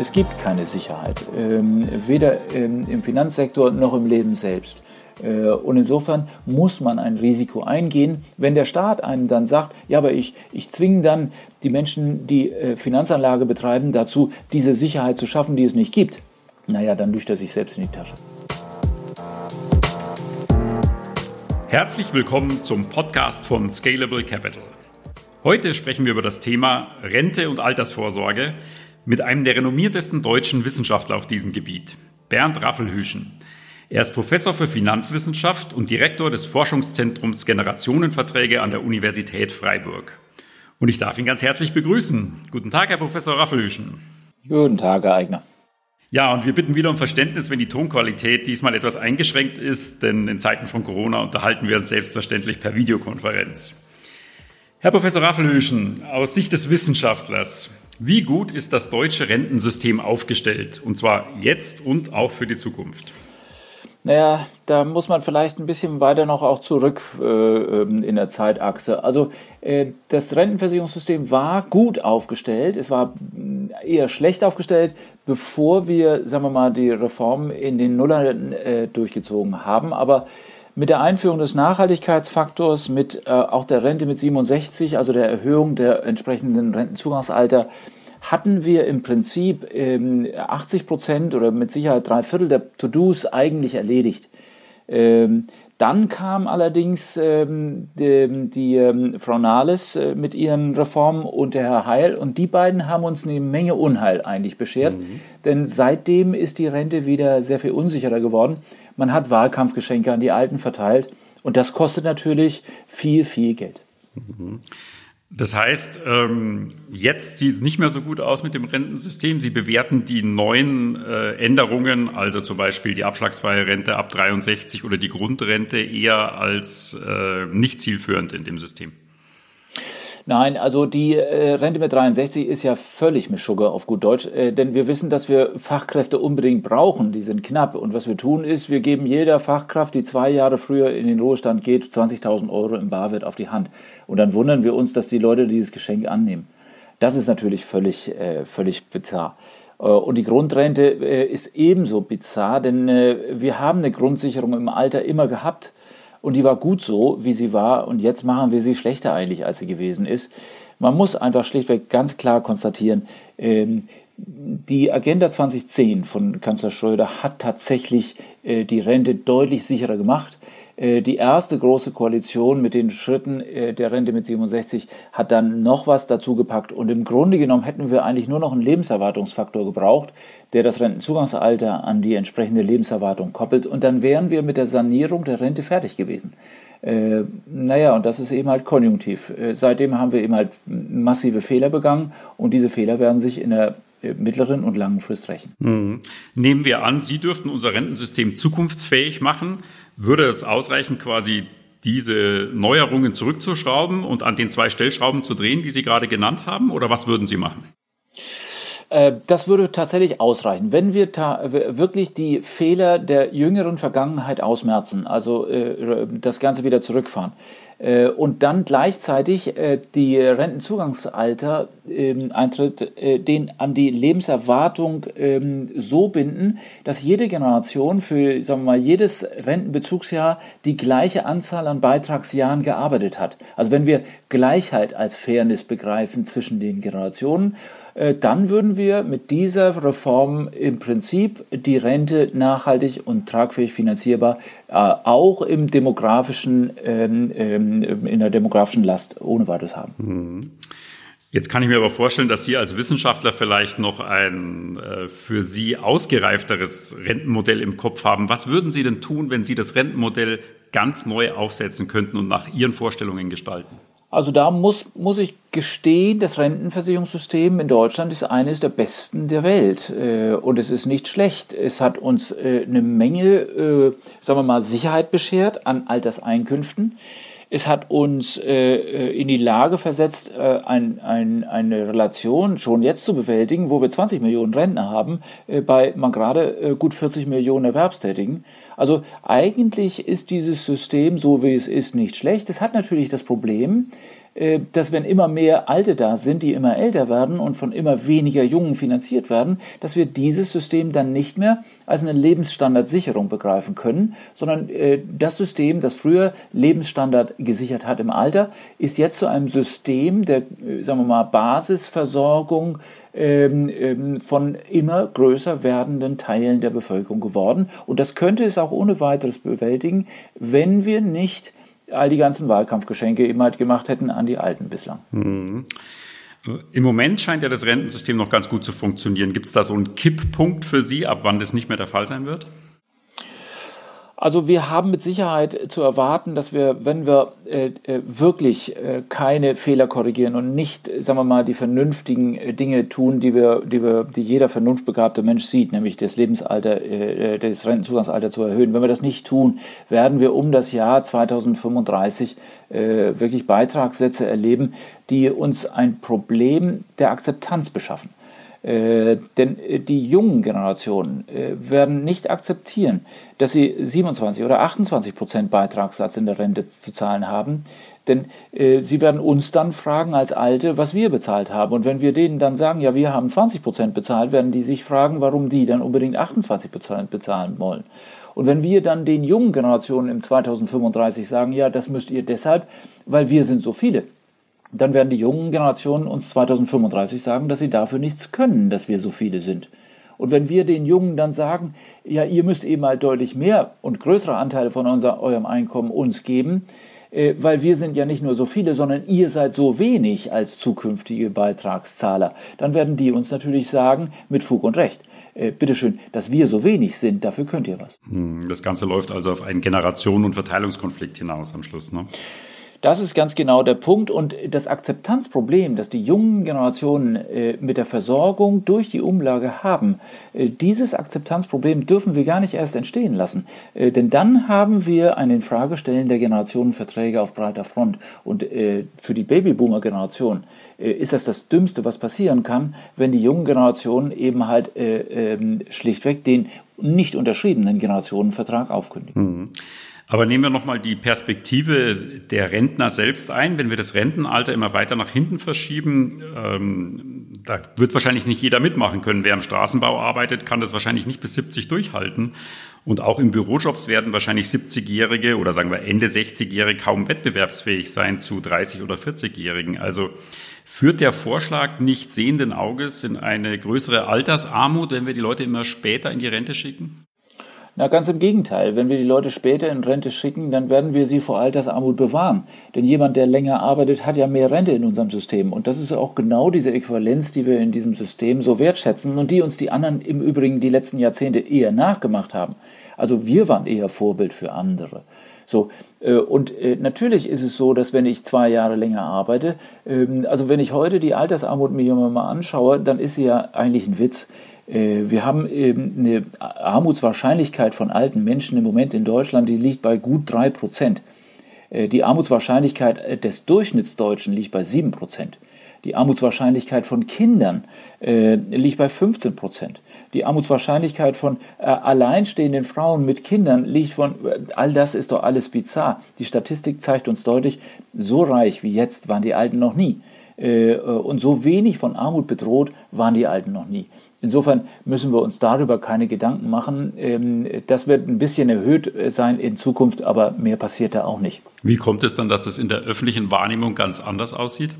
Es gibt keine Sicherheit, ähm, weder ähm, im Finanzsektor noch im Leben selbst. Äh, und insofern muss man ein Risiko eingehen. Wenn der Staat einem dann sagt, ja, aber ich, ich zwinge dann die Menschen, die äh, Finanzanlage betreiben, dazu, diese Sicherheit zu schaffen, die es nicht gibt, naja, dann lügt er sich selbst in die Tasche. Herzlich willkommen zum Podcast von Scalable Capital. Heute sprechen wir über das Thema Rente und Altersvorsorge mit einem der renommiertesten deutschen Wissenschaftler auf diesem Gebiet, Bernd Raffelhüschen. Er ist Professor für Finanzwissenschaft und Direktor des Forschungszentrums Generationenverträge an der Universität Freiburg. Und ich darf ihn ganz herzlich begrüßen. Guten Tag, Herr Professor Raffelhüschen. Guten Tag, Herr Eigner. Ja, und wir bitten wieder um Verständnis, wenn die Tonqualität diesmal etwas eingeschränkt ist, denn in Zeiten von Corona unterhalten wir uns selbstverständlich per Videokonferenz. Herr Professor Raffelhüschen, aus Sicht des Wissenschaftlers, wie gut ist das deutsche Rentensystem aufgestellt? Und zwar jetzt und auch für die Zukunft? Naja, da muss man vielleicht ein bisschen weiter noch auch zurück äh, ähm, in der Zeitachse. Also äh, das Rentenversicherungssystem war gut aufgestellt, es war äh, eher schlecht aufgestellt, bevor wir, sagen wir mal, die Reform in den Nullern äh, durchgezogen haben. Aber mit der Einführung des Nachhaltigkeitsfaktors, mit äh, auch der Rente mit 67, also der Erhöhung der entsprechenden Rentenzugangsalter, hatten wir im Prinzip ähm, 80 Prozent oder mit Sicherheit drei Viertel der To-Dos eigentlich erledigt. Ähm, dann kam allerdings ähm, die, die ähm, Frau Nahles äh, mit ihren Reformen und der Herr Heil und die beiden haben uns eine Menge Unheil eigentlich beschert, mhm. denn seitdem ist die Rente wieder sehr viel unsicherer geworden. Man hat Wahlkampfgeschenke an die Alten verteilt und das kostet natürlich viel, viel Geld. Mhm. Das heißt, ähm, jetzt sieht es nicht mehr so gut aus mit dem Rentensystem. Sie bewerten die neuen äh, Änderungen, also zum Beispiel die abschlagsfreie Rente ab 63 oder die Grundrente, eher als äh, nicht zielführend in dem System. Nein, also die äh, Rente mit 63 ist ja völlig mit Sugar auf gut Deutsch, äh, denn wir wissen, dass wir Fachkräfte unbedingt brauchen, die sind knapp. Und was wir tun ist, wir geben jeder Fachkraft, die zwei Jahre früher in den Ruhestand geht, 20.000 Euro im Barwert auf die Hand. Und dann wundern wir uns, dass die Leute dieses Geschenk annehmen. Das ist natürlich völlig, äh, völlig bizarr. Äh, und die Grundrente äh, ist ebenso bizarr, denn äh, wir haben eine Grundsicherung im Alter immer gehabt und die war gut so, wie sie war und jetzt machen wir sie schlechter eigentlich, als sie gewesen ist. Man muss einfach schlichtweg ganz klar konstatieren, ähm, die Agenda 2010 von Kanzler Schröder hat tatsächlich äh, die Rente deutlich sicherer gemacht. Äh, die erste große Koalition mit den Schritten äh, der Rente mit 67 hat dann noch was dazu gepackt. Und im Grunde genommen hätten wir eigentlich nur noch einen Lebenserwartungsfaktor gebraucht, der das Rentenzugangsalter an die entsprechende Lebenserwartung koppelt. Und dann wären wir mit der Sanierung der Rente fertig gewesen. Äh, naja, und das ist eben halt konjunktiv. Äh, seitdem haben wir eben halt massive Fehler begangen und diese Fehler werden sich in der mittleren und langen Frist rächen. Mhm. Nehmen wir an, Sie dürften unser Rentensystem zukunftsfähig machen. Würde es ausreichen, quasi diese Neuerungen zurückzuschrauben und an den zwei Stellschrauben zu drehen, die Sie gerade genannt haben? Oder was würden Sie machen? Äh, das würde tatsächlich ausreichen, wenn wir wirklich die Fehler der jüngeren Vergangenheit ausmerzen, also äh, das Ganze wieder zurückfahren. Äh, und dann gleichzeitig äh, die Rentenzugangsalter ähm, Eintritt, äh, den an die Lebenserwartung ähm, so binden, dass jede Generation für, sagen wir mal, jedes Rentenbezugsjahr die gleiche Anzahl an Beitragsjahren gearbeitet hat. Also wenn wir Gleichheit als Fairness begreifen zwischen den Generationen, dann würden wir mit dieser Reform im Prinzip die Rente nachhaltig und tragfähig finanzierbar auch im demografischen ähm, ähm in der demografischen Last ohne weiteres haben. Mhm. Jetzt kann ich mir aber vorstellen, dass Sie als Wissenschaftler vielleicht noch ein äh, für Sie ausgereifteres Rentenmodell im Kopf haben. Was würden Sie denn tun, wenn Sie das Rentenmodell ganz neu aufsetzen könnten und nach Ihren Vorstellungen gestalten? Also da muss, muss ich gestehen, das Rentenversicherungssystem in Deutschland ist eines der besten der Welt. Äh, und es ist nicht schlecht. Es hat uns äh, eine Menge, äh, sagen wir mal, Sicherheit beschert an Alterseinkünften. Es hat uns äh, äh, in die Lage versetzt, äh, ein, ein, eine Relation schon jetzt zu bewältigen, wo wir 20 Millionen Rentner haben, äh, bei man gerade äh, gut 40 Millionen Erwerbstätigen. Also eigentlich ist dieses System, so wie es ist, nicht schlecht. Es hat natürlich das Problem, dass wenn immer mehr Alte da sind, die immer älter werden und von immer weniger Jungen finanziert werden, dass wir dieses System dann nicht mehr als eine Lebensstandardsicherung begreifen können, sondern äh, das System, das früher Lebensstandard gesichert hat im Alter, ist jetzt zu einem System der, äh, sagen wir mal, Basisversorgung ähm, ähm, von immer größer werdenden Teilen der Bevölkerung geworden. Und das könnte es auch ohne weiteres bewältigen, wenn wir nicht all die ganzen Wahlkampfgeschenke eben halt gemacht hätten an die Alten bislang. Mhm. Im Moment scheint ja das Rentensystem noch ganz gut zu funktionieren. Gibt es da so einen Kipppunkt für Sie, ab wann das nicht mehr der Fall sein wird? Also wir haben mit Sicherheit zu erwarten, dass wir, wenn wir äh, äh, wirklich äh, keine Fehler korrigieren und nicht, sagen wir mal, die vernünftigen äh, Dinge tun, die wir, die wir, die jeder vernunftbegabte Mensch sieht, nämlich das Lebensalter, äh, äh, das Rentenzugangsalter zu erhöhen. Wenn wir das nicht tun, werden wir um das Jahr 2035 äh, wirklich Beitragssätze erleben, die uns ein Problem der Akzeptanz beschaffen. Äh, denn äh, die jungen Generationen äh, werden nicht akzeptieren, dass sie 27 oder 28 Prozent Beitragssatz in der Rente zu zahlen haben. Denn äh, sie werden uns dann fragen als Alte, was wir bezahlt haben. Und wenn wir denen dann sagen, ja, wir haben 20 Prozent bezahlt, werden die sich fragen, warum die dann unbedingt 28 Prozent bezahlen wollen. Und wenn wir dann den jungen Generationen im 2035 sagen, ja, das müsst ihr deshalb, weil wir sind so viele, dann werden die jungen Generationen uns 2035 sagen, dass sie dafür nichts können, dass wir so viele sind. Und wenn wir den Jungen dann sagen, ja, ihr müsst eben mal deutlich mehr und größere Anteile von unser, eurem Einkommen uns geben, äh, weil wir sind ja nicht nur so viele, sondern ihr seid so wenig als zukünftige Beitragszahler, dann werden die uns natürlich sagen, mit Fug und Recht, äh, bitteschön, dass wir so wenig sind, dafür könnt ihr was. Hm, das Ganze läuft also auf einen Generationen- und Verteilungskonflikt hinaus am Schluss, ne? Das ist ganz genau der Punkt. Und das Akzeptanzproblem, das die jungen Generationen äh, mit der Versorgung durch die Umlage haben, äh, dieses Akzeptanzproblem dürfen wir gar nicht erst entstehen lassen. Äh, denn dann haben wir ein Infragestellen der Generationenverträge auf breiter Front. Und für die Babyboomer-Generation ist das das Dümmste, was passieren kann, wenn die jungen Generationen eben halt äh, ähm, schlichtweg den nicht unterschriebenen Generationenvertrag aufkündigen. Mhm. Aber nehmen wir nochmal die Perspektive der Rentner selbst ein. Wenn wir das Rentenalter immer weiter nach hinten verschieben, ähm, da wird wahrscheinlich nicht jeder mitmachen können. Wer im Straßenbau arbeitet, kann das wahrscheinlich nicht bis 70 durchhalten. Und auch in Bürojobs werden wahrscheinlich 70-Jährige oder sagen wir Ende 60-Jährige kaum wettbewerbsfähig sein zu 30- oder 40-Jährigen. Also führt der Vorschlag nicht sehenden Auges in eine größere Altersarmut, wenn wir die Leute immer später in die Rente schicken? Na, ganz im Gegenteil. Wenn wir die Leute später in Rente schicken, dann werden wir sie vor Altersarmut bewahren. Denn jemand, der länger arbeitet, hat ja mehr Rente in unserem System. Und das ist auch genau diese Äquivalenz, die wir in diesem System so wertschätzen und die uns die anderen im Übrigen die letzten Jahrzehnte eher nachgemacht haben. Also wir waren eher Vorbild für andere. So, äh, und äh, natürlich ist es so, dass wenn ich zwei Jahre länger arbeite, ähm, also wenn ich heute die Altersarmut mir mal anschaue, dann ist sie ja eigentlich ein Witz. Äh, wir haben eben eine Armutswahrscheinlichkeit von alten Menschen im Moment in Deutschland, die liegt bei gut drei Prozent. Äh, die Armutswahrscheinlichkeit äh, des Durchschnittsdeutschen liegt bei sieben Prozent. Die Armutswahrscheinlichkeit von Kindern äh, liegt bei 15 Prozent. Die Armutswahrscheinlichkeit von äh, alleinstehenden Frauen mit Kindern liegt von, all das ist doch alles bizarr. Die Statistik zeigt uns deutlich, so reich wie jetzt waren die Alten noch nie. Äh, und so wenig von Armut bedroht waren die Alten noch nie. Insofern müssen wir uns darüber keine Gedanken machen. Ähm, das wird ein bisschen erhöht sein in Zukunft, aber mehr passiert da auch nicht. Wie kommt es dann, dass das in der öffentlichen Wahrnehmung ganz anders aussieht?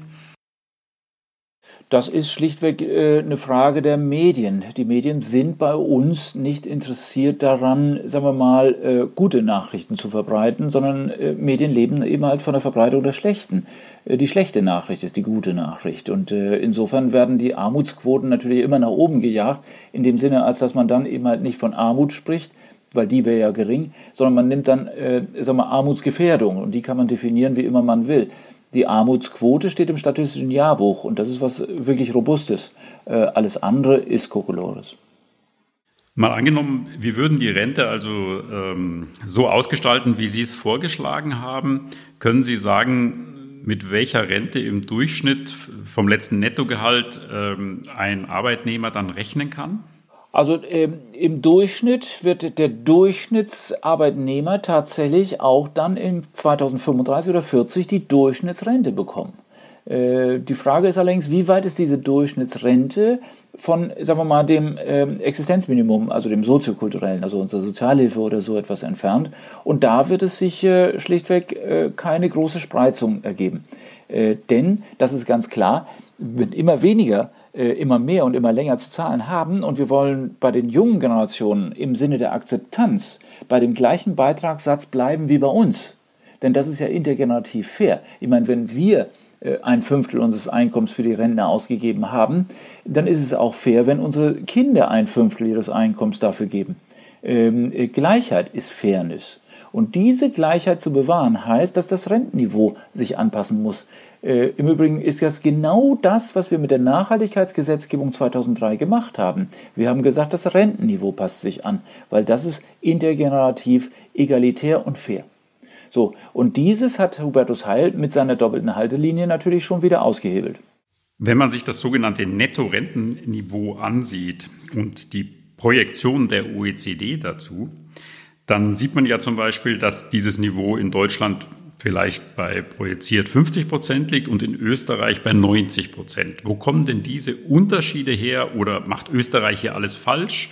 Das ist schlichtweg äh, eine Frage der Medien. Die Medien sind bei uns nicht interessiert daran, sagen wir mal, äh, gute Nachrichten zu verbreiten, sondern äh, Medien leben eben halt von der Verbreitung der schlechten. Äh, die schlechte Nachricht ist die gute Nachricht. Und äh, insofern werden die Armutsquoten natürlich immer nach oben gejagt, in dem Sinne, als dass man dann eben halt nicht von Armut spricht, weil die wäre ja gering, sondern man nimmt dann, äh, sagen wir, Armutsgefährdung und die kann man definieren, wie immer man will. Die Armutsquote steht im statistischen Jahrbuch und das ist was wirklich Robustes. Äh, alles andere ist Kokolores. Mal angenommen, wir würden die Rente also ähm, so ausgestalten, wie Sie es vorgeschlagen haben. Können Sie sagen, mit welcher Rente im Durchschnitt vom letzten Nettogehalt ähm, ein Arbeitnehmer dann rechnen kann? Also ähm, im Durchschnitt wird der Durchschnittsarbeitnehmer tatsächlich auch dann in 2035 oder 40 die Durchschnittsrente bekommen. Äh, die Frage ist allerdings, wie weit ist diese Durchschnittsrente von, sagen wir mal, dem äh, Existenzminimum, also dem soziokulturellen, also unserer Sozialhilfe oder so etwas entfernt. Und da wird es sich äh, schlichtweg äh, keine große Spreizung ergeben. Denn, das ist ganz klar, wird immer weniger immer mehr und immer länger zu zahlen haben. Und wir wollen bei den jungen Generationen im Sinne der Akzeptanz bei dem gleichen Beitragssatz bleiben wie bei uns. Denn das ist ja intergenerativ fair. Ich meine, wenn wir ein Fünftel unseres Einkommens für die Rentner ausgegeben haben, dann ist es auch fair, wenn unsere Kinder ein Fünftel ihres Einkommens dafür geben. Ähm, äh, Gleichheit ist Fairness. Und diese Gleichheit zu bewahren heißt, dass das Rentenniveau sich anpassen muss. Äh, Im Übrigen ist das genau das, was wir mit der Nachhaltigkeitsgesetzgebung 2003 gemacht haben. Wir haben gesagt, das Rentenniveau passt sich an, weil das ist intergenerativ, egalitär und fair. So, und dieses hat Hubertus Heil mit seiner doppelten Haltelinie natürlich schon wieder ausgehebelt. Wenn man sich das sogenannte Netto-Rentenniveau ansieht und die Projektion der OECD dazu, dann sieht man ja zum Beispiel, dass dieses Niveau in Deutschland vielleicht bei projiziert 50 Prozent liegt und in Österreich bei 90 Prozent. Wo kommen denn diese Unterschiede her oder macht Österreich hier alles falsch?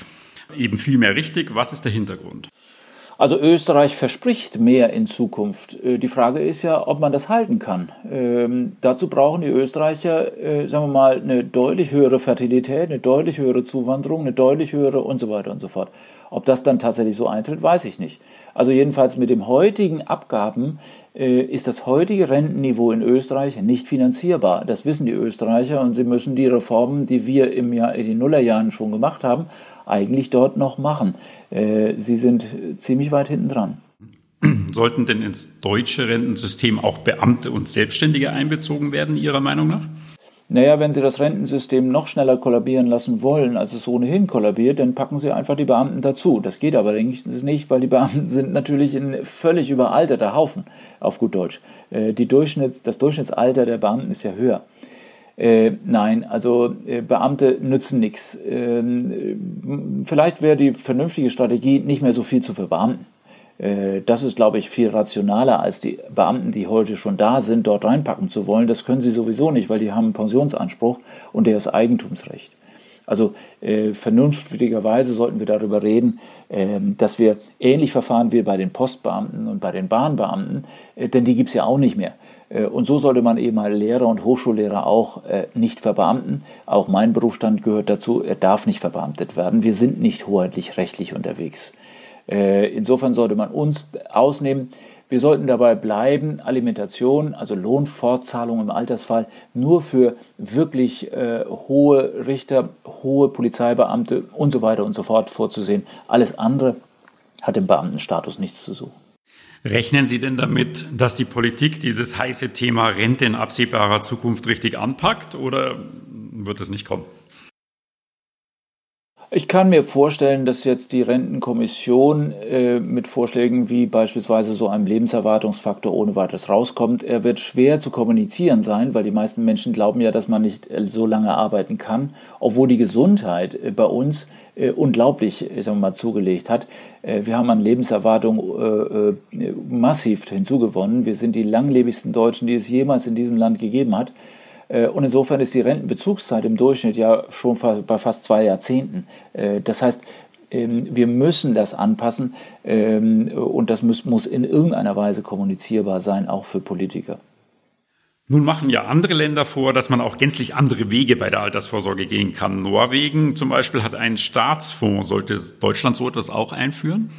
Eben viel mehr richtig. Was ist der Hintergrund? Also Österreich verspricht mehr in Zukunft. Äh, die Frage ist ja, ob man das halten kann. Ähm, dazu brauchen die Österreicher, äh, sagen wir mal, eine deutlich höhere Fertilität, eine deutlich höhere Zuwanderung, eine deutlich höhere und so weiter und so fort. Ob das dann tatsächlich so eintritt, weiß ich nicht. Also jedenfalls mit dem heutigen Abgaben äh, ist das heutige Rentenniveau in Österreich nicht finanzierbar. Das wissen die Österreicher und sie müssen die Reformen, die wir im Jahr, in den Nullerjahren schon gemacht haben, eigentlich dort noch machen. Äh, sie sind ziemlich weit hinten dran. Sollten denn ins deutsche Rentensystem auch Beamte und Selbstständige einbezogen werden, Ihrer Meinung nach? Naja, wenn Sie das Rentensystem noch schneller kollabieren lassen wollen, als es ohnehin kollabiert, dann packen Sie einfach die Beamten dazu. Das geht aber nicht, weil die Beamten sind natürlich ein völlig überalterter Haufen, auf gut Deutsch. Äh, die Durchschnitt, das Durchschnittsalter der Beamten ist ja höher. Äh, nein, also äh, Beamte nützen nichts. Ähm, vielleicht wäre die vernünftige Strategie, nicht mehr so viel zu verbeamten. Äh, das ist, glaube ich, viel rationaler, als die Beamten, die heute schon da sind, dort reinpacken zu wollen. Das können sie sowieso nicht, weil die haben einen Pensionsanspruch und der ist Eigentumsrecht. Also äh, vernünftigerweise sollten wir darüber reden, äh, dass wir ähnlich verfahren wie bei den Postbeamten und bei den Bahnbeamten, äh, denn die gibt's ja auch nicht mehr. Äh, und so sollte man eben mal Lehrer und Hochschullehrer auch äh, nicht verbeamten. Auch mein Berufsstand gehört dazu, er darf nicht verbeamtet werden. Wir sind nicht hoheitlich rechtlich unterwegs. Äh, insofern sollte man uns ausnehmen. Wir sollten dabei bleiben, Alimentation, also Lohnfortzahlung im Altersfall, nur für wirklich äh, hohe Richter, hohe Polizeibeamte und so weiter und so fort vorzusehen. Alles andere hat im Beamtenstatus nichts zu suchen. Rechnen Sie denn damit, dass die Politik dieses heiße Thema Rente in absehbarer Zukunft richtig anpackt oder wird es nicht kommen? Ich kann mir vorstellen, dass jetzt die Rentenkommission äh, mit Vorschlägen wie beispielsweise so einem Lebenserwartungsfaktor ohne weiteres rauskommt. Er wird schwer zu kommunizieren sein, weil die meisten Menschen glauben ja, dass man nicht äh, so lange arbeiten kann, obwohl die Gesundheit äh, bei uns äh, unglaublich, äh, sagen wir mal, zugelegt hat. Äh, wir haben an Lebenserwartung massiv hinzugewonnen. Wir sind die langlebigsten Deutschen, die es jemals in diesem Land gegeben hat. Äh, und insofern ist die Rentenbezugszeit im Durchschnitt ja schon bei fast zwei Jahrzehnten. Äh, das heißt, ähm, wir müssen das anpassen ähm, und das muss, in irgendeiner Weise kommunizierbar sein, auch für Politiker. Nun machen ja andere Länder vor, dass man auch gänzlich andere Wege bei der Altersvorsorge gehen kann. Norwegen zum Beispiel hat einen Staatsfonds. Sollte Deutschland so etwas auch einführen?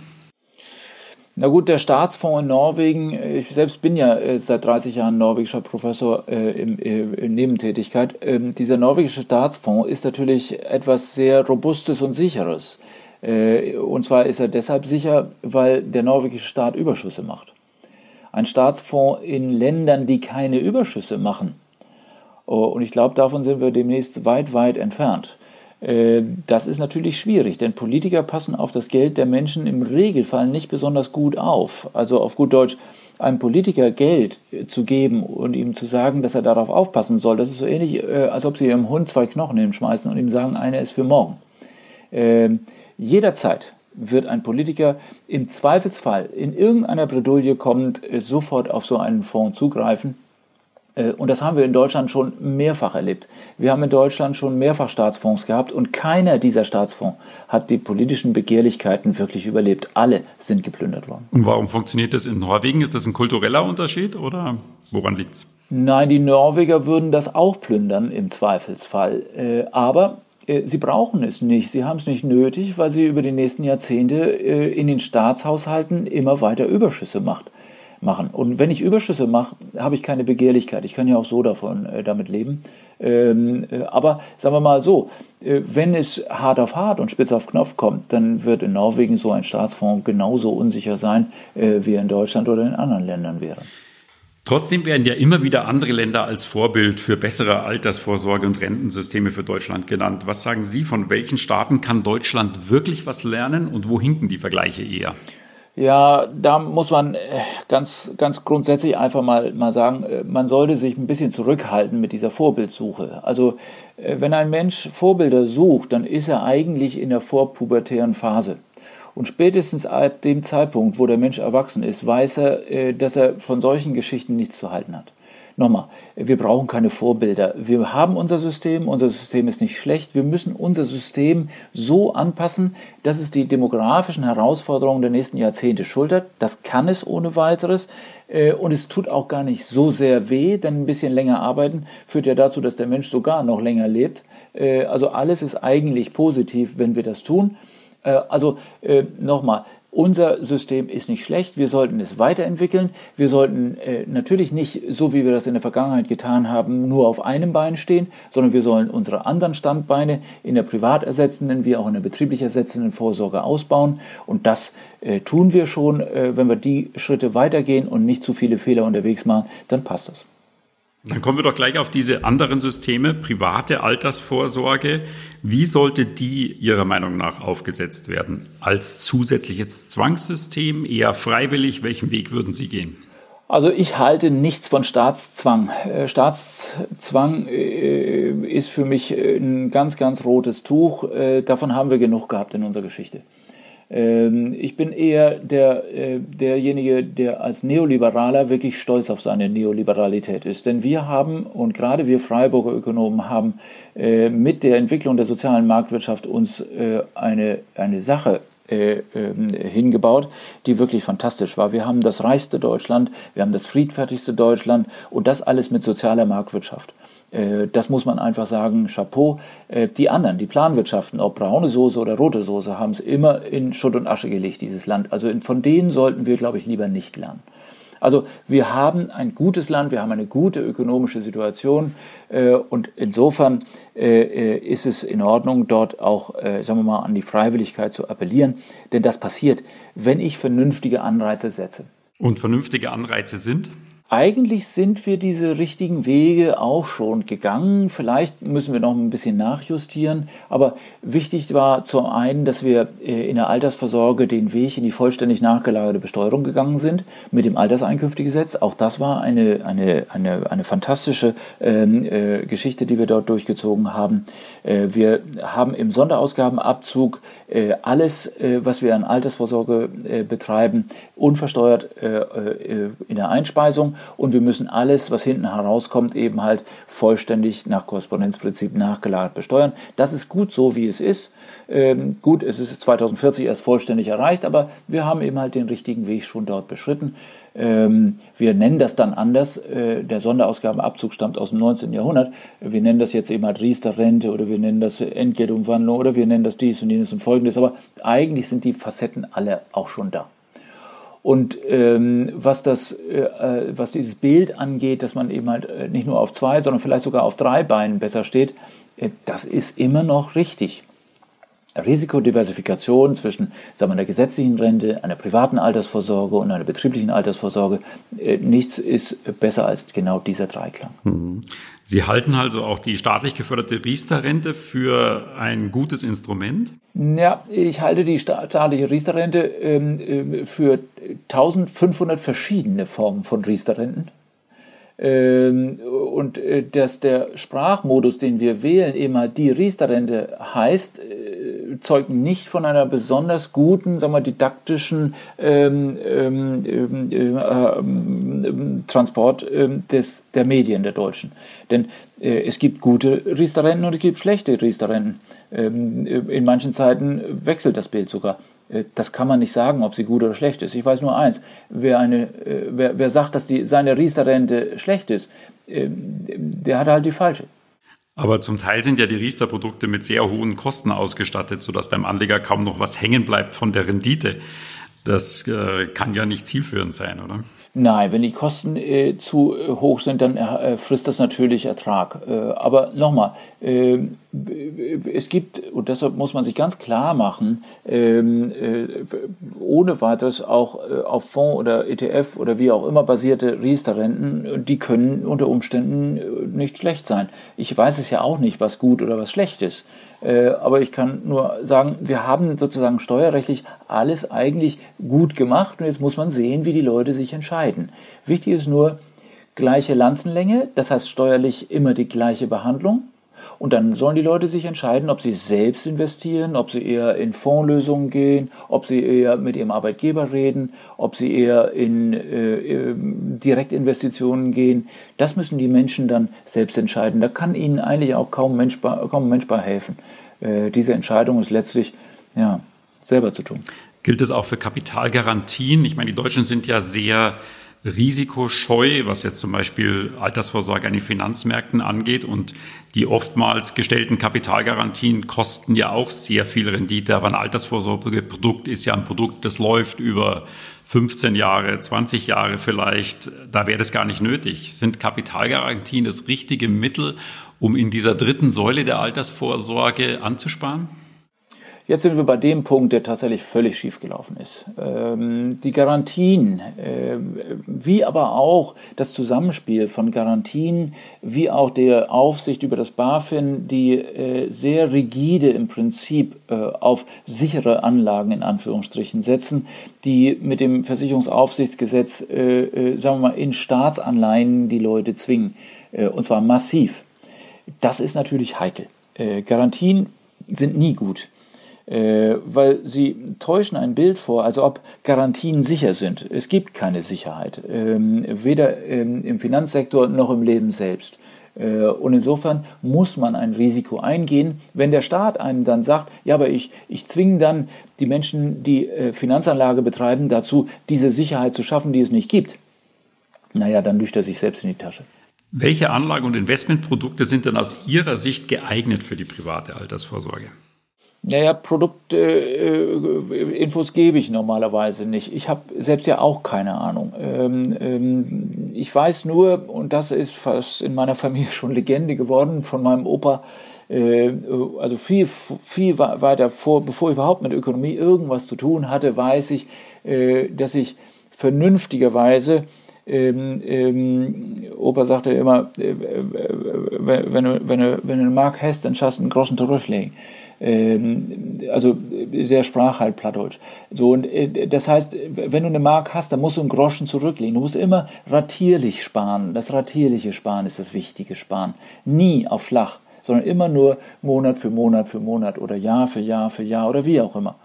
Na gut, der Staatsfonds in Norwegen, ich selbst bin ja äh, seit 30 Jahren norwegischer Professor äh, in, äh, in Nebentätigkeit. Ähm, dieser norwegische Staatsfonds ist natürlich etwas sehr Robustes und Sicheres. Äh, und zwar ist er deshalb sicher, weil der norwegische Staat Überschüsse macht. Ein Staatsfonds in Ländern, die keine Überschüsse machen. Oh, und ich glaube, davon sind wir demnächst weit, weit entfernt. Äh, das ist natürlich schwierig, denn Politiker passen auf das Geld der Menschen im Regelfall nicht besonders gut auf. Also auf gut Deutsch, einem Politiker Geld äh, zu geben und ihm zu sagen, dass er darauf aufpassen soll, das ist so ähnlich, äh, als ob sie ihrem Hund zwei Knochen hinschmeißen und ihm sagen, einer ist für morgen. Ähm, jederzeit wird ein Politiker im Zweifelsfall in irgendeiner Bredouille kommend sofort auf so einen Fonds zugreifen. Äh, und das haben wir in Deutschland schon mehrfach erlebt. Wir haben in Deutschland schon mehrfach Staatsfonds gehabt und keiner dieser Staatsfonds hat die politischen Begehrlichkeiten wirklich überlebt. Alle sind geplündert worden. Und warum funktioniert das in Norwegen? Ist das ein kultureller Unterschied oder woran liegt es? Nein, die Norweger würden das auch plündern im Zweifelsfall. Äh, aber äh, sie brauchen es nicht. Sie haben es nicht nötig, weil sie über die nächsten Jahrzehnte in den Staatshaushalten immer weiter Überschüsse macht machen. Und wenn ich Überschüsse mache, habe ich keine Begehrlichkeit. Ich kann ja auch so davon äh, damit leben. Ähm, äh, aber sagen wir mal so, äh, wenn es hart auf hart und spitz auf Knopf kommt, dann wird in Norwegen so ein Staatsfonds genauso unsicher sein, äh, wie er in Deutschland oder in anderen Ländern wäre. Trotzdem werden ja immer wieder andere Länder als Vorbild für bessere Altersvorsorge und Rentensysteme für Deutschland genannt. Was sagen Sie, von welchen Staaten kann Deutschland wirklich was lernen und wo hinken die Vergleiche eher? Ja, da muss man äh, ganz, ganz grundsätzlich einfach mal, mal sagen, äh, man sollte sich ein bisschen zurückhalten mit dieser Vorbildsuche. Also, äh, wenn ein Mensch Vorbilder sucht, dann ist er eigentlich in der vorpubertären Phase. Und spätestens ab dem Zeitpunkt, wo der Mensch erwachsen ist, weiß er, dass er von solchen Geschichten nichts zu halten hat. Nochmal, wir brauchen keine Vorbilder. Wir haben unser System, unser System ist nicht schlecht. Wir müssen unser System so anpassen, dass es die demografischen Herausforderungen der nächsten Jahrzehnte schultert. Das kann es ohne weiteres. Äh, und es tut auch gar nicht so sehr weh, denn ein bisschen länger arbeiten führt ja dazu, dass der Mensch sogar noch länger lebt. Äh, also alles ist eigentlich positiv, wenn wir das tun. Äh, also nochmal, unser System ist nicht schlecht, wir sollten es weiterentwickeln. Wir sollten äh, natürlich nicht, so wie wir das in der Vergangenheit getan haben, nur auf einem Bein stehen, sondern wir sollen unsere anderen Standbeine in der privat ersetzenden wie auch in der betrieblich ersetzenden Vorsorge ausbauen. Und das äh, tun wir schon. Äh, wenn wir die Schritte weitergehen und nicht zu viele Fehler unterwegs machen, dann passt das. Dann kommen wir doch gleich auf diese anderen Systeme, private Altersvorsorge. Wie sollte die Ihrer Meinung nach aufgesetzt werden? Als zusätzliches Zwangssystem, eher freiwillig? Welchen Weg würden Sie gehen? Also ich halte nichts von Staatszwang. Äh, Staatszwang äh, ist für mich ein ganz, ganz rotes Tuch. Äh, davon haben wir genug gehabt in unserer Geschichte. Ähm, ich bin eher der, äh, derjenige, der als Neoliberaler wirklich stolz auf seine Neoliberalität ist. Denn wir haben, und gerade wir Freiburger Ökonomen haben äh, mit der Entwicklung der sozialen Marktwirtschaft uns äh, eine, eine Sache ähm, hingebaut, die wirklich fantastisch war. Wir haben das reichste Deutschland, wir haben das friedfertigste Deutschland und das alles mit sozialer Marktwirtschaft. Äh, das muss man einfach sagen, Chapeau. Äh, die anderen, die Planwirtschaften, ob braune Soße oder rote Soße, haben es immer in Schutt und Asche gelegt, dieses Land. Also von denen sollten wir, glaube ich, lieber nicht lernen. Also wir haben ein gutes Land, wir haben eine gute ökonomische Situation äh, und insofern ist es in Ordnung, dort auch, sagen wir mal, an die Freiwilligkeit zu appellieren, denn das passiert, wenn ich vernünftige Anreize setze. Und vernünftige Anreize sind? Eigentlich sind wir diese richtigen Wege auch schon gegangen. Vielleicht müssen wir noch ein bisschen nachjustieren. Aber wichtig war zum einen, dass wir äh, in der Altersvorsorge den Weg in die vollständig nachgelagerte Besteuerung gegangen sind mit dem Alterseinkünftegesetz. Auch das war eine, eine, eine, eine fantastische ähm, äh, Geschichte, die wir dort durchgezogen haben. Äh, wir haben im Sonderausgabenabzug äh, alles, äh, was wir an Altersvorsorge äh, betreiben, unversteuert in der Einspeisung und wir müssen alles, was hinten herauskommt, eben halt vollständig nach Korrespondenzprinzip nachgelagert besteuern. Das ist gut so, wie es ist. Ähm, gut, es ist 2040 erst vollständig erreicht, aber wir haben eben halt den richtigen Weg schon dort beschritten. Ähm, wir nennen das dann anders. Äh, der Sonderausgabenabzug stammt aus dem 19. Jahrhundert. Wir nennen das jetzt eben halt Riester-Rente oder wir nennen das Entgeltumwandlung oder wir nennen das dies und jenes und folgendes. Aber eigentlich sind die Facetten alle auch schon da. Und ähm, was das, äh, äh, was dieses Bild angeht, dass man eben halt äh, nicht nur auf zwei, sondern vielleicht sogar auf drei Beinen besser steht, äh, das ist immer noch richtig. Risikodiversifikation zwischen sagen wir, einer gesetzlichen Rente, einer privaten Altersvorsorge und einer betrieblichen Altersvorsorge. Äh, nichts ist besser als genau dieser Dreiklang. Mhm. Sie halten also auch die staatlich geförderte Riester-Rente für ein gutes Instrument? Ja, ich halte die staatliche Riester-Rente ähm, äh, für 1500 verschiedene Formen von Riester-Renten. Ähm, und äh, dass der Sprachmodus, den wir wählen, immer die Riester-Rente heißt, zeugt nicht von einer besonders guten, sagen wir, didaktischen ähm, ähm, ähm äh, Transport des, der Medien der Deutschen. Denn äh, es gibt gute Riesterrenten und es gibt schlechte Riesterrenten. Ähm, in manchen Zeiten wechselt das Bild sogar. Äh, das kann man nicht sagen, ob sie gut oder schlecht ist. Ich weiß nur eins: Wer, eine, äh, wer, wer sagt, dass die, seine Riester-Rente schlecht ist, der hat halt die falsche. Aber zum Teil sind ja die Riester-Produkte mit sehr hohen Kosten ausgestattet, sodass beim Anleger kaum noch was hängen bleibt von der Rendite. Das äh, kann ja nicht zielführend sein, oder? Nein, wenn die Kosten äh, zu äh, hoch sind, dann äh, frisst das natürlich Ertrag. Äh, aber nochmal, ähm, es gibt, und deshalb muss man sich ganz klar machen, ähm, äh, ohne weiteres auch äh, auf Fonds oder ETF oder wie auch immer basierte Riester-Renten, die können unter Umständen nicht schlecht sein. Ich weiß es ja auch nicht, was gut oder was schlecht ist. Äh, aber ich kann nur sagen, wir haben sozusagen steuerrechtlich alles eigentlich gut gemacht und jetzt muss man sehen, wie die Leute sich entscheiden. Wichtig ist nur gleiche Lanzenlänge, das heißt steuerlich immer die gleiche Behandlung. Und dann sollen die Leute sich entscheiden, ob sie selbst investieren, ob sie eher in Fondslösungen gehen, ob sie eher mit ihrem Arbeitgeber reden, ob sie eher in äh, Direktinvestitionen gehen. Das müssen die Menschen dann selbst entscheiden. Da kann ihnen eigentlich auch kaum Mensch, kaum Mensch bei helfen. Äh, diese Entscheidung ist letztlich ja, selber zu tun. Gilt es auch für Kapitalgarantien? Ich meine, die Deutschen sind ja sehr risikoscheu, was jetzt zum Beispiel Altersvorsorge an den Finanzmärkten angeht. Und die oftmals gestellten Kapitalgarantien kosten ja auch sehr viel Rendite. Aber ein Altersvorsorgeprodukt ist ja ein Produkt, das läuft über 15 Jahre, 20 Jahre vielleicht. Da wäre das gar nicht nötig. Sind Kapitalgarantien das richtige Mittel, um in dieser dritten Säule der Altersvorsorge anzusparen? Jetzt sind wir bei dem Punkt, der tatsächlich völlig schiefgelaufen ist. Ähm, die Garantien, äh, wie aber auch das Zusammenspiel von Garantien, wie auch der Aufsicht über das BaFin, die äh, sehr rigide im Prinzip äh, auf sichere Anlagen in Anführungsstrichen setzen, die mit dem Versicherungsaufsichtsgesetz, äh, äh, sagen wir mal, in Staatsanleihen die Leute zwingen, äh, und zwar massiv. Das ist natürlich heikel. Garantien sind nie gut äh, weil sie täuschen ein Bild vor, also ob Garantien sicher sind. Es gibt keine Sicherheit, ähm, weder ähm, im Finanzsektor noch im Leben selbst. Äh, und insofern muss man ein Risiko eingehen. Wenn der Staat einem dann sagt, ja, aber ich, ich zwinge dann die Menschen, die äh, Finanzanlage betreiben, dazu, diese Sicherheit zu schaffen, die es nicht gibt, naja, dann lügt er sich selbst in die Tasche. Welche Anlage- und Investmentprodukte sind denn aus Ihrer Sicht geeignet für die private Altersvorsorge? Naja, Produktinfos äh, gebe ich normalerweise nicht. Ich habe selbst ja auch keine Ahnung. Ähm, ähm, ich weiß nur, und das ist fast in meiner Familie schon Legende geworden, von meinem Opa, äh, also viel, viel weiter vor, bevor ich überhaupt mit Ökonomie irgendwas zu tun hatte, weiß ich, äh, dass ich vernünftigerweise ähm, ähm, Opa sagte immer, äh, äh, wenn, du, wenn, du, wenn du eine Mark hast, dann schaffst du einen großen zurücklegen. Ähm, also sehr sprach halt Plattdeutsch. So, und äh, das heißt, wenn du eine Mark hast, dann musst du einen Groschen zurücklegen. Du musst immer ratierlich sparen. Das ratierliche Sparen ist das wichtige Sparen. Nie auf Schlag, sondern immer nur Monat für Monat für Monat oder Jahr für Jahr für Jahr oder wie auch immer.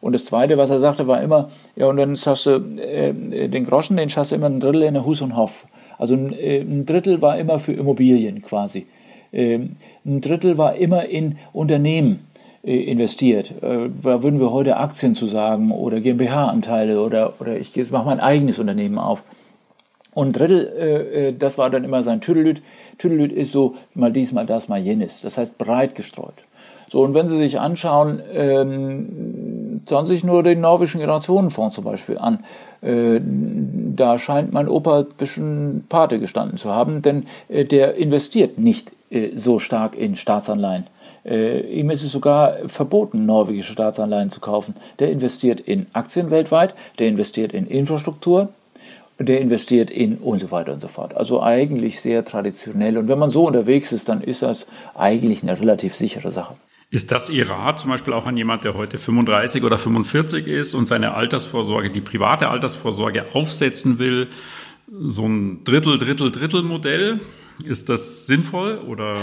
Und das Zweite, was er sagte, war immer, ja, und dann schaffst du äh, den Groschen, den schaffst du immer ein Drittel in der Hus und Hof. Also ein, äh, ein Drittel war immer für Immobilien quasi. Ähm, ein Drittel war immer in Unternehmen investiert. Äh, da würden wir heute Aktien zu sagen oder GmbH-Anteile oder, oder ich mache mein eigenes Unternehmen auf. Und Drittel, äh, äh, das war dann immer sein Tüdelüt. Tüdelüt ist so mal dies, mal das, mal jenes. Das heißt breit gestreut. So, und wenn Sie sich anschauen, ähm, schauen Sie sich nur den norwegischen Generationenfonds zum Beispiel an. Äh, da scheint mein Opa ein bisschen Pate gestanden zu haben, denn äh, der investiert nicht äh, so stark in Staatsanleihen. Äh, ihm ist es sogar verboten, norwegische Staatsanleihen zu kaufen. Der investiert in Aktien weltweit, der investiert in Infrastruktur, der investiert in und so weiter und so fort. Also eigentlich sehr traditionell. Und wenn man so unterwegs ist, dann ist das eigentlich eine relativ sichere Sache. Ist das Ihr Rat zum Beispiel auch an jemand, der heute 35 oder 45 ist und seine Altersvorsorge, die private Altersvorsorge aufsetzen will? So ein Drittel, Drittel, Drittel Modell? Ist das sinnvoll oder?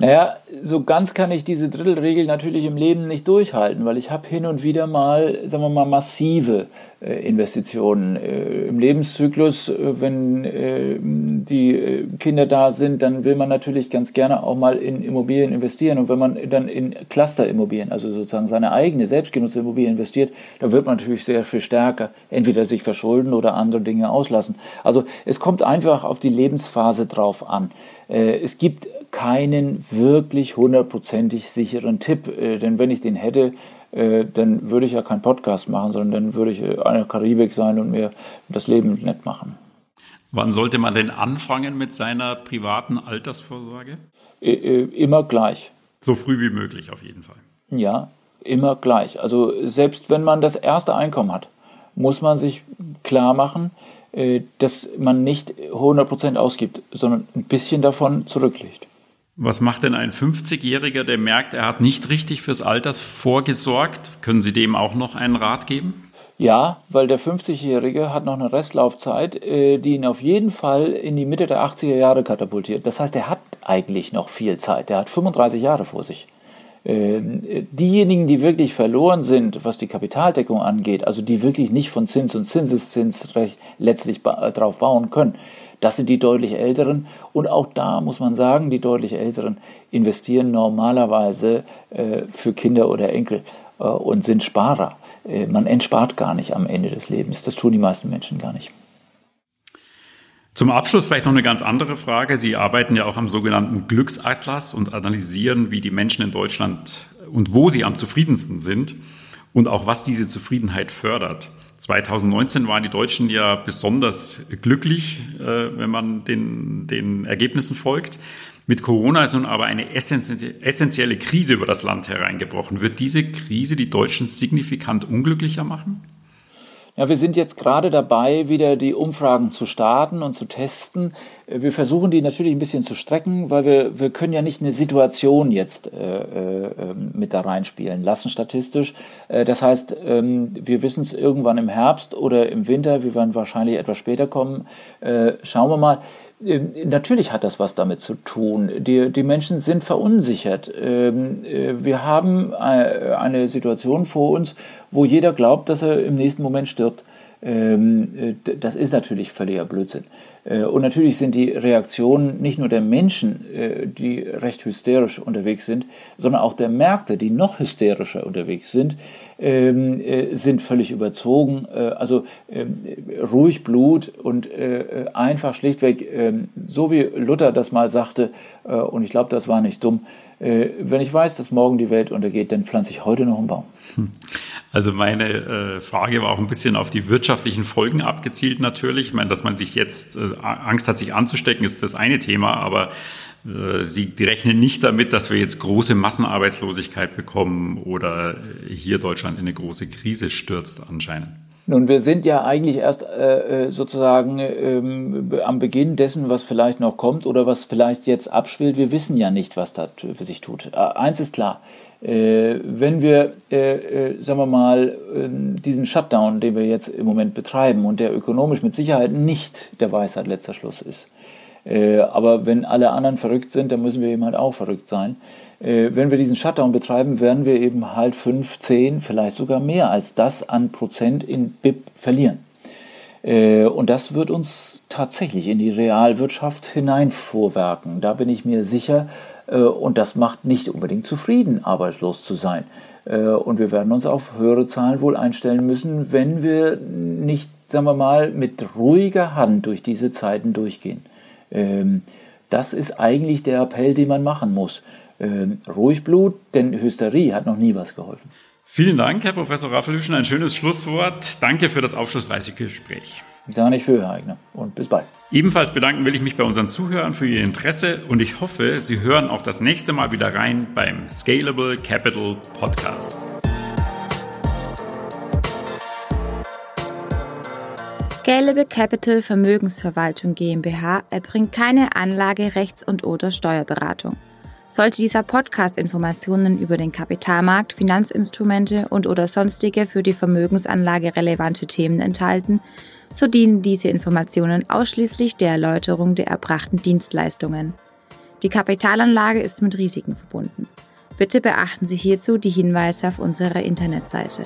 Naja, so ganz kann ich diese Drittelregel natürlich im Leben nicht durchhalten, weil ich habe hin und wieder mal, sagen wir mal, massive äh, Investitionen äh, im Lebenszyklus. Äh, wenn äh, die äh, Kinder da sind, dann will man natürlich ganz gerne auch mal in Immobilien investieren. Und wenn man dann in Clusterimmobilien, also sozusagen seine eigene selbstgenutzte Immobilie investiert, dann wird man natürlich sehr viel stärker entweder sich verschulden oder andere Dinge auslassen. Also es kommt einfach auf die Lebensphase drauf an. Äh, es gibt keinen wirklich hundertprozentig sicheren Tipp, äh, denn wenn ich den hätte, äh, dann würde ich ja keinen Podcast machen, sondern dann würde ich in der Karibik sein und mir das Leben nett machen. Wann sollte man denn anfangen mit seiner privaten Altersvorsorge? Immer gleich. So früh wie möglich auf jeden Fall. Ja, immer gleich. Also selbst wenn man das erste Einkommen hat, muss man sich klar machen, äh, dass man nicht 100% ausgibt, sondern ein bisschen davon zurücklegt. Was macht denn ein 50-Jähriger, der merkt, er hat nicht richtig fürs Alters vorgesorgt? Können Sie dem auch noch einen Rat geben? Ja, weil der 50-Jährige hat noch eine Restlaufzeit, äh, die ihn auf jeden Fall in die Mitte der 80er Jahre katapultiert. Das heißt, er hat eigentlich noch viel Zeit. Er hat 35 Jahre vor sich. Ähm, diejenigen, die wirklich verloren sind, was die Kapitaldeckung angeht, also die wirklich nicht von Zins und Zinseszins letztlich drauf bauen können, das sind die deutlich Älteren. Und auch da muss man sagen, die deutlich Älteren investieren normalerweise äh, für Kinder oder Enkel äh, und sind Sparer. Äh, man entspart gar nicht am Ende des Lebens. Das tun die meisten Menschen gar nicht. Zum Abschluss vielleicht noch eine ganz andere Frage. Sie arbeiten ja auch am sogenannten Glücksatlas und analysieren, wie die Menschen in Deutschland und wo sie am zufriedensten sind und auch was diese Zufriedenheit fördert. 2019 waren die Deutschen ja besonders glücklich, äh, wenn man den, den Ergebnissen folgt. Mit Corona ist nun aber eine essentielle Krise über das Land hereingebrochen. Wird diese Krise die Deutschen signifikant unglücklicher machen? Ja, wir sind jetzt gerade dabei, wieder die Umfragen zu starten und zu testen. Wir versuchen die natürlich ein bisschen zu strecken, weil wir, wir können ja nicht eine Situation jetzt äh, äh, mit da reinspielen lassen, statistisch. Äh, das heißt, ähm, wir wissen es irgendwann im Herbst oder im Winter, wir werden wahrscheinlich etwas später kommen. Äh, schauen wir mal. Ähm, natürlich hat das was damit zu tun. Die, die Menschen sind verunsichert. Ähm, äh, wir haben äh, eine Situation vor uns, wo jeder glaubt, dass er im nächsten Moment stirbt. Ähm, äh, das ist natürlich völliger Blödsinn. Äh, und natürlich sind die Reaktionen nicht nur der Menschen, äh, die recht hysterisch unterwegs sind, sondern auch der Märkte, die noch hysterischer unterwegs sind, ähm, sind völlig überzogen. Also ähm, ruhig Blut und einfach schlichtweg, so wie Luther das mal sagte, und ich glaube, das war nicht dumm, wenn ich weiß, dass morgen die Welt untergeht, dann pflanze ich heute noch einen Baum. Hm. Also meine äh, Frage war auch ein bisschen auf die wirtschaftlichen Folgen abgezielt natürlich. Ich meine, dass man sich jetzt äh, Angst hat, sich anzustecken, ist das eine Thema, aber äh, Sie rechnen nicht damit, dass wir jetzt große Massenarbeitslosigkeit bekommen oder hier Deutschland in eine große Krise stürzt anscheinend. Nun, wir sind ja eigentlich erst äh, äh sozusagen ähm, am Beginn dessen, was vielleicht noch kommt oder was vielleicht jetzt abschwillt. Wir wissen ja nicht, was da für sich tut. Äh, eins ist klar, äh, wenn wir, äh, äh, sagen wir mal, ähm, diesen Shutdown, den wir jetzt im Moment betreiben und der ökonomisch mit Sicherheit nicht der Weisheit letzter Schluss ist, äh, aber wenn alle anderen verrückt sind, dann müssen wir eben halt auch verrückt sein. Äh, wenn wir diesen Shutdown betreiben, werden wir eben halt fünf, zehn, vielleicht sogar mehr als das an Prozent in BIP verlieren. Äh, und das wird uns tatsächlich in die Realwirtschaft hineinvorwerken. Da bin ich mir sicher, äh, und das macht nicht unbedingt zufrieden, arbeitslos zu sein. Und wir werden uns auf höhere Zahlen wohl einstellen müssen, wenn wir nicht, sagen wir mal, mit ruhiger Hand durch diese Zeiten durchgehen. Ähm, das ist eigentlich der Appell, den man machen muss. Ähm, ruhig Blut, denn Hysterie hat noch nie was geholfen. Vielen Dank, Herr Professor Raffelüschen. Ein schönes Schlusswort. Danke für das aufschlussreiche Gespräch. Gar nicht für, Herr Eigner. Und bis bald. Ebenfalls bedanken will ich mich bei unseren Zuhörern für ihr Interesse und ich hoffe, Sie hören auch das nächste Mal wieder rein beim Scalable Capital Podcast. Scalable Capital Vermögensverwaltung GmbH erbringt keine Anlage, Rechts- und oder Steuerberatung. Sollte dieser Podcast Informationen über den Kapitalmarkt, Finanzinstrumente und oder sonstige für die Vermögensanlage relevante Themen enthalten, so dienen diese Informationen ausschließlich der Erläuterung der erbrachten Dienstleistungen. Die Kapitalanlage ist mit Risiken verbunden. Bitte beachten Sie hierzu die Hinweise auf unserer Internetseite.